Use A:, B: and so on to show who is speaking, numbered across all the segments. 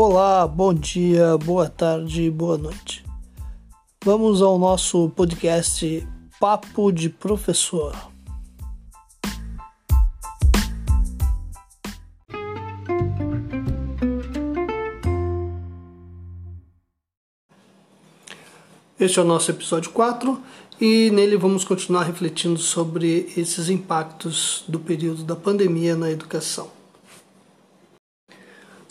A: Olá, bom dia, boa tarde, boa noite. Vamos ao nosso podcast Papo de Professor. Este é o nosso episódio 4 e nele vamos continuar refletindo sobre esses impactos do período da pandemia na educação.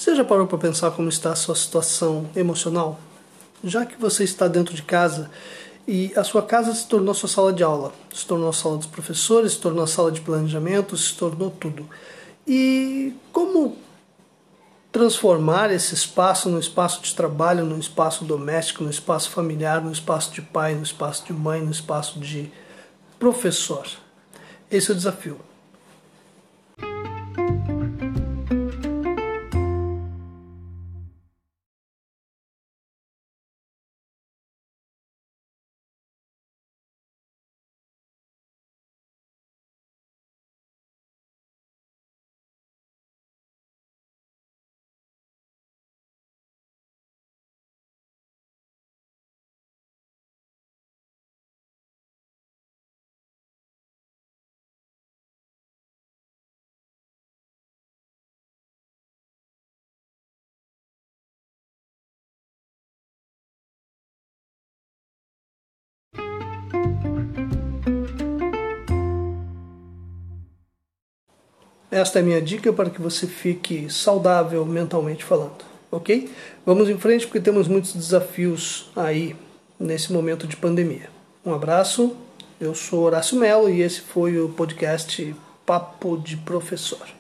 A: Você já parou para pensar como está a sua situação emocional? Já que você está dentro de casa e a sua casa se tornou sua sala de aula, se tornou a sala dos professores, se tornou a sala de planejamento, se tornou tudo. E como transformar esse espaço no espaço de trabalho, no espaço doméstico, no espaço familiar, no espaço de pai, no espaço de mãe, no espaço de professor? Esse é o desafio. Esta é a minha dica para que você fique saudável mentalmente falando, ok? Vamos em frente porque temos muitos desafios aí nesse momento de pandemia. Um abraço, eu sou Horácio Melo e esse foi o podcast Papo de Professor.